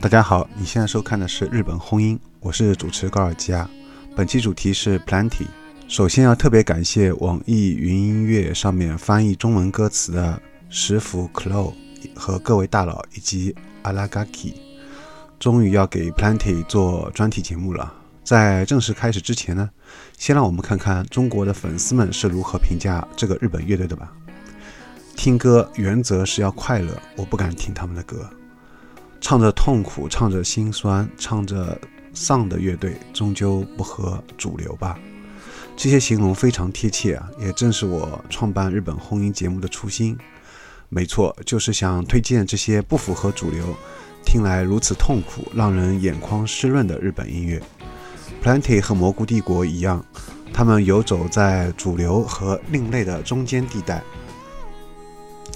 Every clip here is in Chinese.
大家好，你现在收看的是日本轰音，我是主持高尔基亚。本期主题是 Plenty。首先要特别感谢网易云音乐上面翻译中文歌词的石福 Clo 和各位大佬以及阿拉 Gaki，终于要给 Plenty 做专题节目了。在正式开始之前呢，先让我们看看中国的粉丝们是如何评价这个日本乐队的吧。听歌原则是要快乐，我不敢听他们的歌。唱着痛苦，唱着心酸，唱着丧的乐队，终究不合主流吧。这些形容非常贴切啊，也正是我创办日本轰音节目的初心。没错，就是想推荐这些不符合主流、听来如此痛苦、让人眼眶湿润的日本音乐。Plenty 和蘑菇帝国一样，他们游走在主流和另类的中间地带。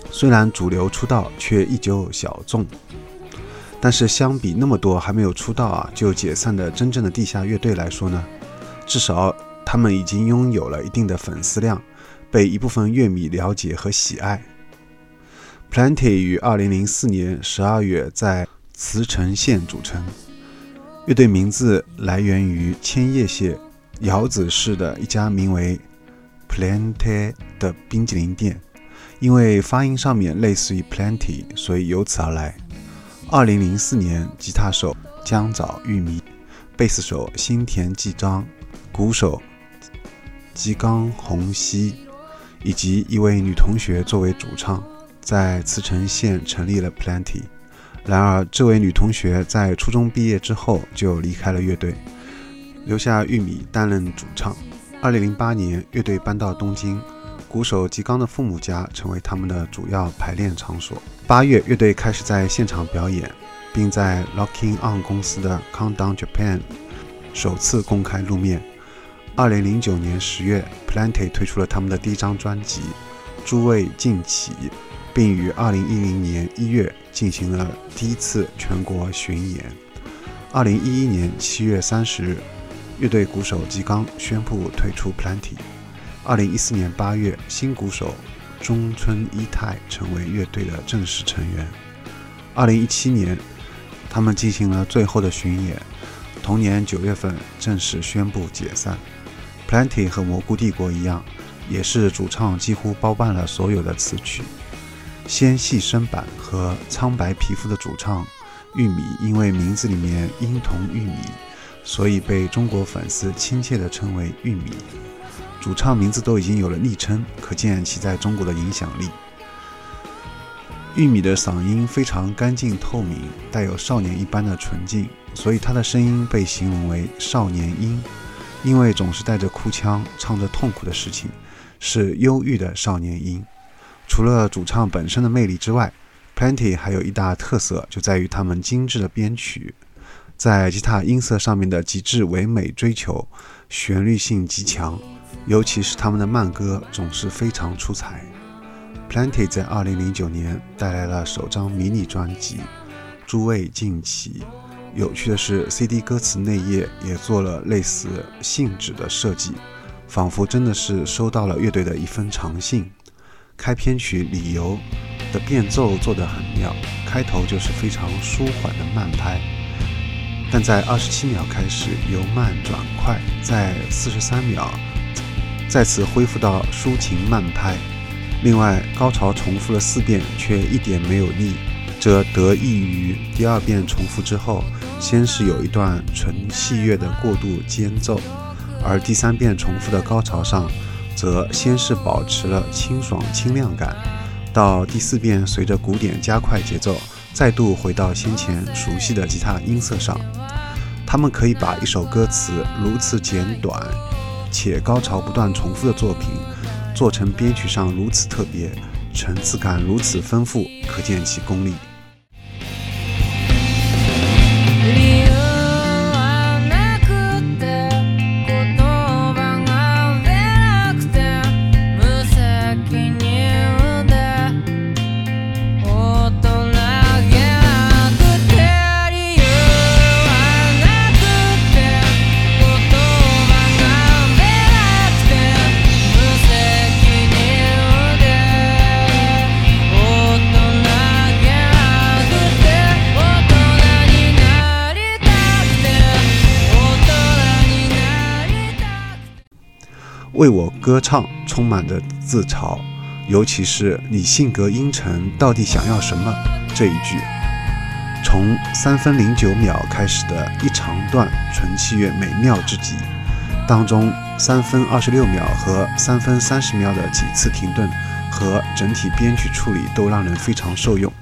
虽然主流出道，却依旧小众。但是相比那么多还没有出道啊就解散的真正的地下乐队来说呢，至少他们已经拥有了一定的粉丝量，被一部分乐迷了解和喜爱。Plenty 于2004年12月在茨城县组成，乐队名字来源于千叶县遥子市的一家名为 Plenty 的冰激凌店，因为发音上面类似于 Plenty，所以由此而来。二零零四年，吉他手江早玉弥、贝斯手新田纪章、鼓手吉冈弘希以及一位女同学作为主唱，在茨城县成立了 Plenty。然而，这位女同学在初中毕业之后就离开了乐队，留下玉米担任主唱。二零零八年，乐队搬到东京。鼓手吉冈的父母家成为他们的主要排练场所。八月，乐队开始在现场表演，并在 Locking On 公司的 Countdown Japan 首次公开露面。二零零九年十月，Plenty 推出了他们的第一张专辑《诸位敬起》，并于二零一零年一月进行了第一次全国巡演。二零一一年七月三十日，乐队鼓手吉冈宣布退出 Plenty。二零一四年八月，新鼓手中村一太成为乐队的正式成员。二零一七年，他们进行了最后的巡演。同年九月份，正式宣布解散。Plenty 和蘑菇帝国一样，也是主唱几乎包办了所有的词曲。纤细身板和苍白皮肤的主唱玉米，因为名字里面音同玉米，所以被中国粉丝亲切地称为玉米。主唱名字都已经有了昵称，可见其在中国的影响力。玉米的嗓音非常干净透明，带有少年一般的纯净，所以他的声音被形容为少年音。因为总是带着哭腔，唱着痛苦的事情，是忧郁的少年音。除了主唱本身的魅力之外，Plenty 还有一大特色就在于他们精致的编曲，在吉他音色上面的极致唯美追求，旋律性极强。尤其是他们的慢歌总是非常出彩。Plenty 在2009年带来了首张迷你专辑《诸位敬起》。有趣的是，CD 歌词内页也做了类似信纸的设计，仿佛真的是收到了乐队的一封长信。开篇曲《理由》的变奏做得很妙，开头就是非常舒缓的慢拍，但在27秒开始由慢转快，在43秒。再次恢复到抒情慢拍，另外高潮重复了四遍，却一点没有腻，这得益于第二遍重复之后，先是有一段纯器乐的过渡间奏，而第三遍重复的高潮上，则先是保持了清爽清亮感，到第四遍随着鼓点加快节奏，再度回到先前熟悉的吉他音色上。他们可以把一首歌词如此简短。且高潮不断重复的作品，做成编曲上如此特别，层次感如此丰富，可见其功力。「为我歌唱充满着自嘲，尤其是“你性格阴沉，到底想要什么”这一句。从三分零九秒开始的一长段纯器乐美妙之极，当中三分二十六秒和三分三十秒的几次停顿和整体编曲处理都让人非常受用。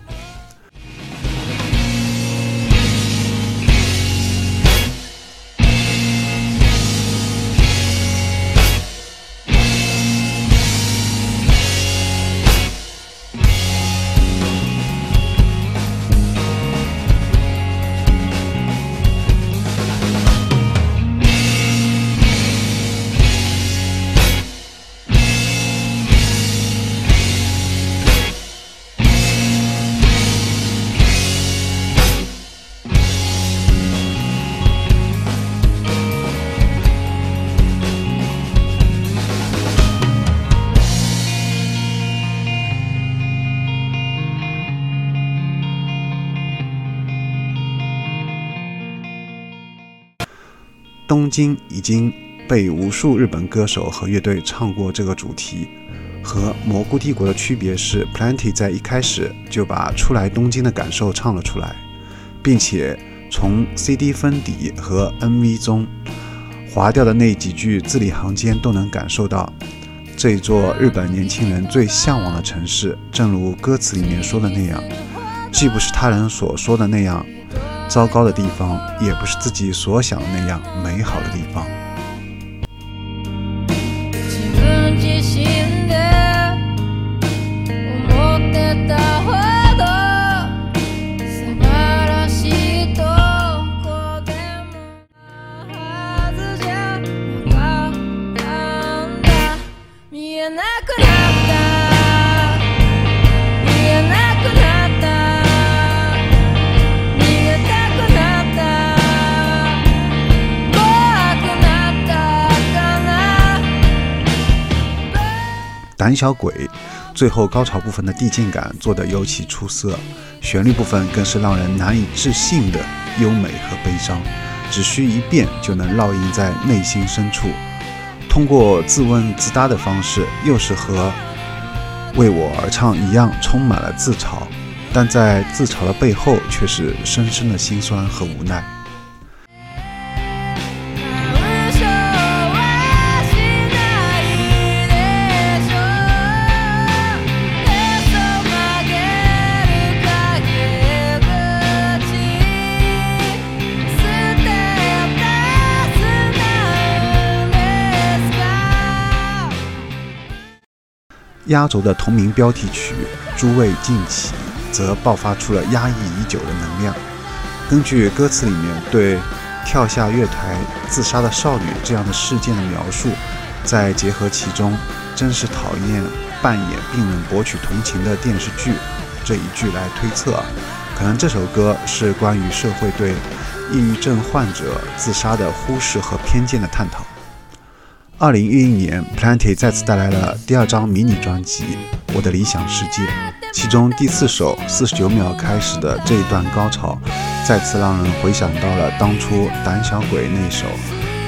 东京已经被无数日本歌手和乐队唱过这个主题。和蘑菇帝国的区别是，Plenty 在一开始就把初来东京的感受唱了出来，并且从 CD 封底和 MV 中划掉的那几句字里行间都能感受到这座日本年轻人最向往的城市。正如歌词里面说的那样，既不是他人所说的那样。糟糕的地方，也不是自己所想的那样美好的地方。胆小鬼，最后高潮部分的递进感做得尤其出色，旋律部分更是让人难以置信的优美和悲伤，只需一遍就能烙印在内心深处。通过自问自答的方式，又是和为我而唱一样，充满了自嘲，但在自嘲的背后，却是深深的心酸和无奈。压轴的同名标题曲《诸位敬起》则爆发出了压抑已久的能量。根据歌词里面对跳下月台自杀的少女这样的事件的描述，再结合其中“真是讨厌扮演病人博取同情的电视剧”这一句来推测，可能这首歌是关于社会对抑郁症患者自杀的忽视和偏见的探讨。二零一一年，Plenty 再次带来了第二张迷你专辑《我的理想世界》，其中第四首四十九秒开始的这一段高潮，再次让人回想到了当初《胆小鬼》那首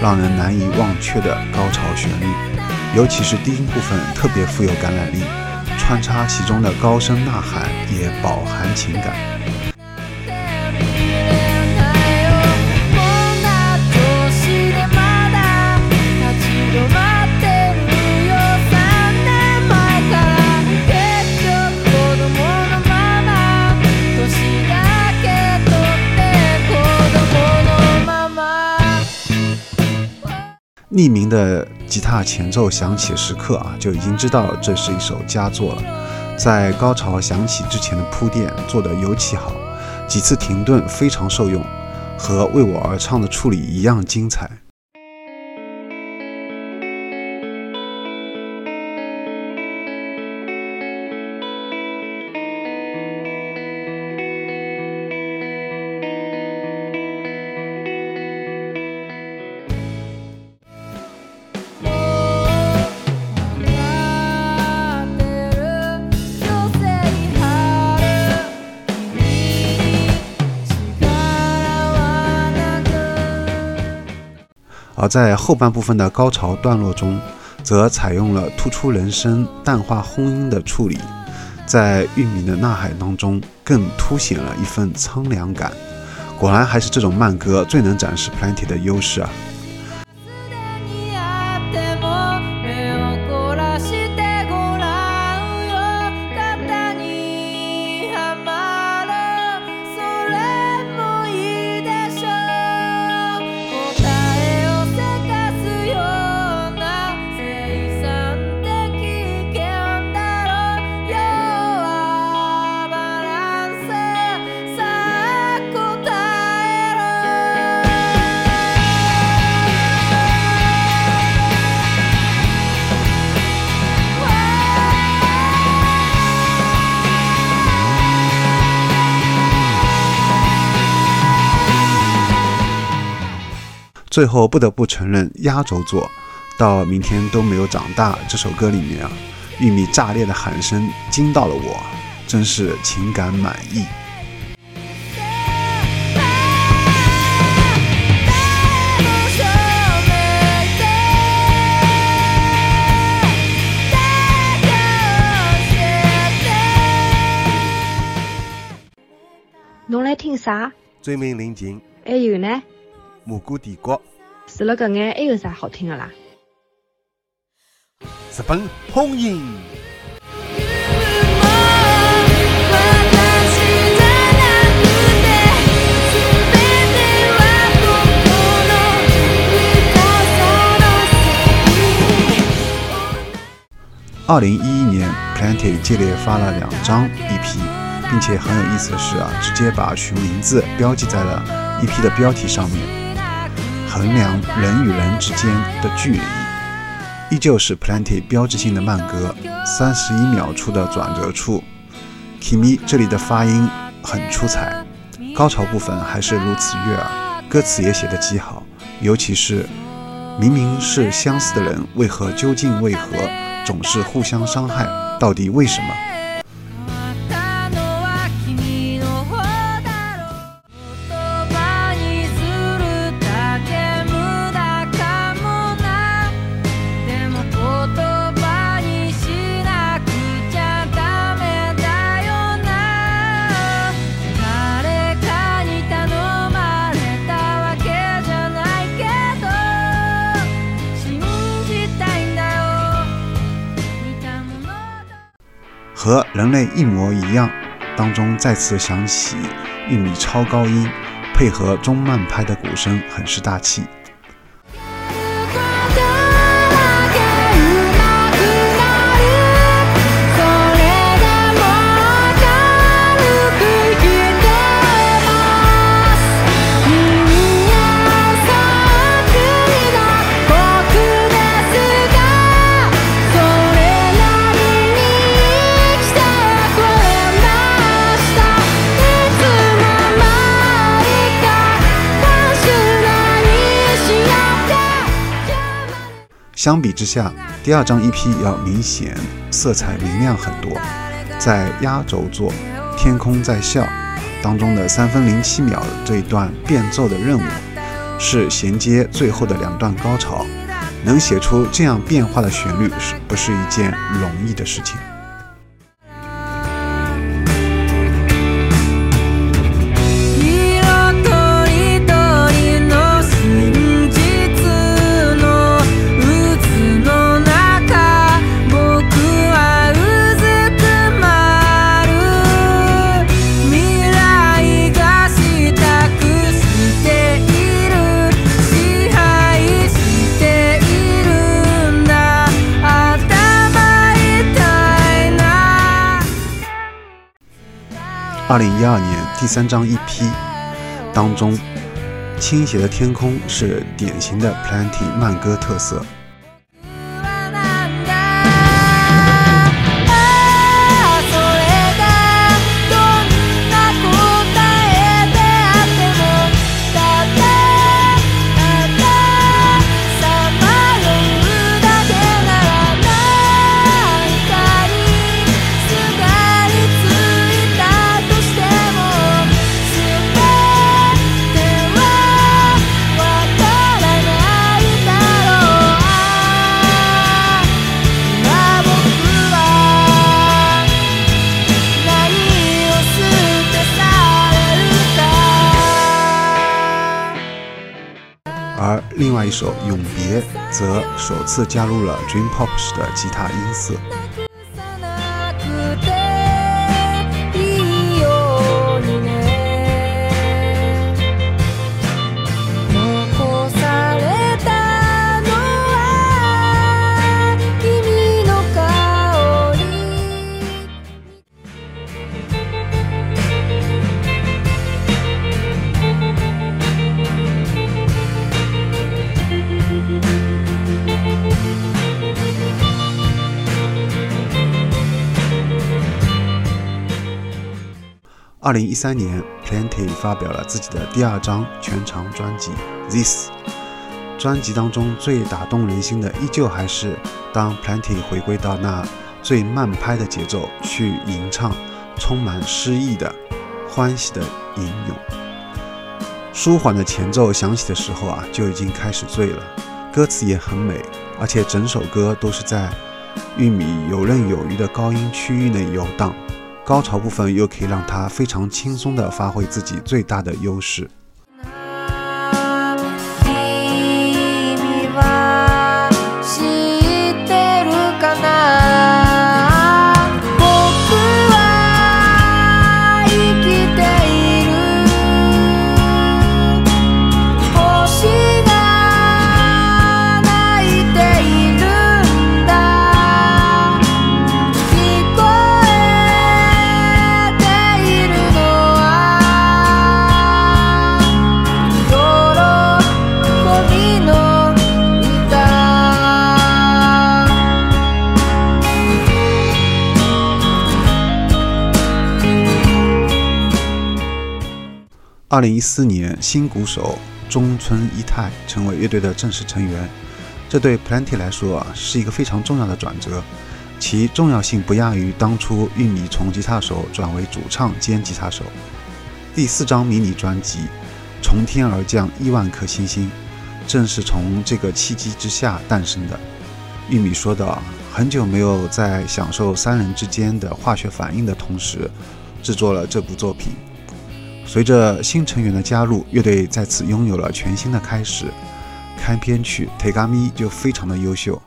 让人难以忘却的高潮旋律，尤其是低音部分特别富有感染力，穿插其中的高声呐喊也饱含情感。匿名的吉他前奏响起时刻啊，就已经知道这是一首佳作了。在高潮响起之前的铺垫做得尤其好，几次停顿非常受用，和为我而唱的处理一样精彩。而在后半部分的高潮段落中，则采用了突出人声、淡化轰音的处理，在玉米的呐喊当中更凸显了一份苍凉感。果然，还是这种慢歌最能展示 Plenty 的优势啊！最后不得不承认，压轴作到明天都没有长大这首歌里面啊，玉米炸裂的喊声惊到了我，真是情感满意。侬来听啥？追名临近，还有呢？蘑菇帝国，除了搿眼，还有啥好听的啦？日本轰音。二零一一年，Plenty 接连发了两张 EP，并且很有意思的是啊，直接把曲名字标记在了 EP 的标题上面，衡量人与人之间的距离，依旧是 Plenty 标志性的慢歌，三十一秒处的转折处，Kimi 这里的发音很出彩，高潮部分还是如此悦耳，歌词也写得极好，尤其是明明是相似的人，为何究竟为何总是互相伤害？到底为什么？人类一模一样，当中再次响起玉米超高音，配合中慢拍的鼓声，很是大气。相比之下，第二张 EP 要明显色彩明亮很多。在压轴作《天空在笑》当中的三分零七秒这一段变奏的任务，是衔接最后的两段高潮。能写出这样变化的旋律，是不是一件容易的事情？二零一二年第三张 EP 当中，倾斜的天空是典型的 Plenty 慢歌特色。另外一首《永别》则首次加入了 Dream Pop 式的吉他音色。二零一三年，Plenty 发表了自己的第二张全长专辑《This》。专辑当中最打动人心的，依旧还是当 Plenty 回归到那最慢拍的节奏去吟唱充满诗意的欢喜的吟咏。舒缓的前奏响起的时候啊，就已经开始醉了。歌词也很美，而且整首歌都是在玉米游刃有余的高音区域内游荡。高潮部分又可以让他非常轻松地发挥自己最大的优势。二零一四年，新鼓手中村一太成为乐队的正式成员，这对 Plenty 来说啊是一个非常重要的转折，其重要性不亚于当初玉米从吉他手转为主唱兼吉他手。第四张迷你专辑《从天而降亿万颗星星》正是从这个契机之下诞生的。玉米说道，很久没有在享受三人之间的化学反应的同时，制作了这部作品。随着新成员的加入，乐队再次拥有了全新的开始。开篇曲《Take Me》就非常的优秀。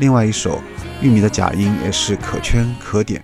另外一首，玉米的假音也是可圈可点。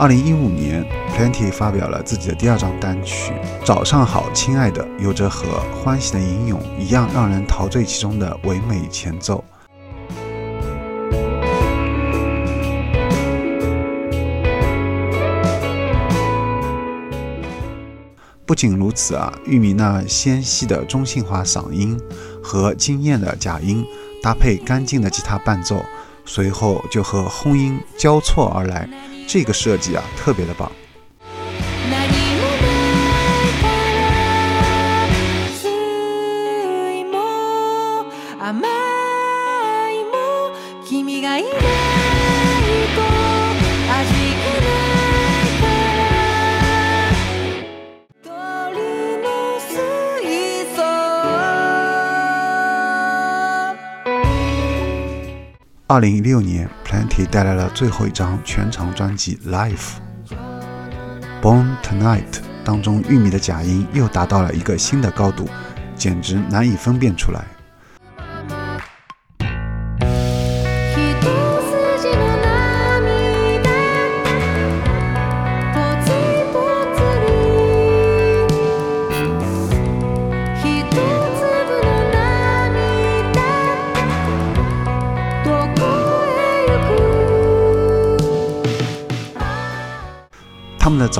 二零一五年，Plenty 发表了自己的第二张单曲《早上好，亲爱的》，有着和欢喜的吟咏一样让人陶醉其中的唯美前奏。不仅如此啊，玉米那纤细的中性化嗓音和惊艳的假音，搭配干净的吉他伴奏，随后就和轰音交错而来，这个设计啊特别的棒。二零一六年，Plenty 带来了最后一张全长专辑《Life》。Born Tonight 当中，玉米的假音又达到了一个新的高度，简直难以分辨出来。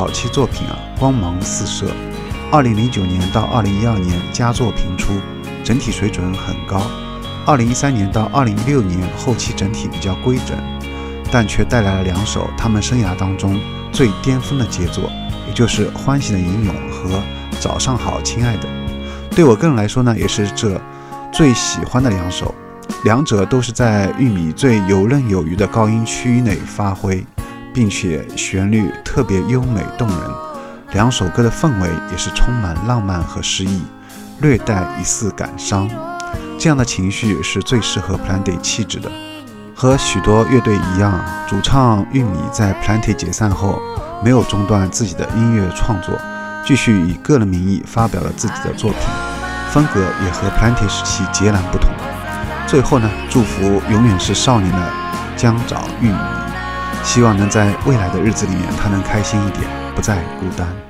早期作品啊，光芒四射。二零零九年到二零一二年佳作频出，整体水准很高。二零一三年到二零一六年后期整体比较规整，但却带来了两首他们生涯当中最巅峰的杰作，也就是《欢喜的吟咏》和《早上好，亲爱的》。对我个人来说呢，也是这最喜欢的两首。两者都是在玉米最游刃有余的高音区域内发挥，并且旋律特别优美动人。两首歌的氛围也是充满浪漫和诗意，略带一丝感伤。这样的情绪是最适合 Plenty 气质的。和许多乐队一样，主唱玉米在 Plenty 解散后没有中断自己的音乐创作，继续以个人名义发表了自己的作品，风格也和 Plenty 时期截然不同。最后呢，祝福永远是少年的江沼玉米，希望能在未来的日子里面，他能开心一点，不再孤单。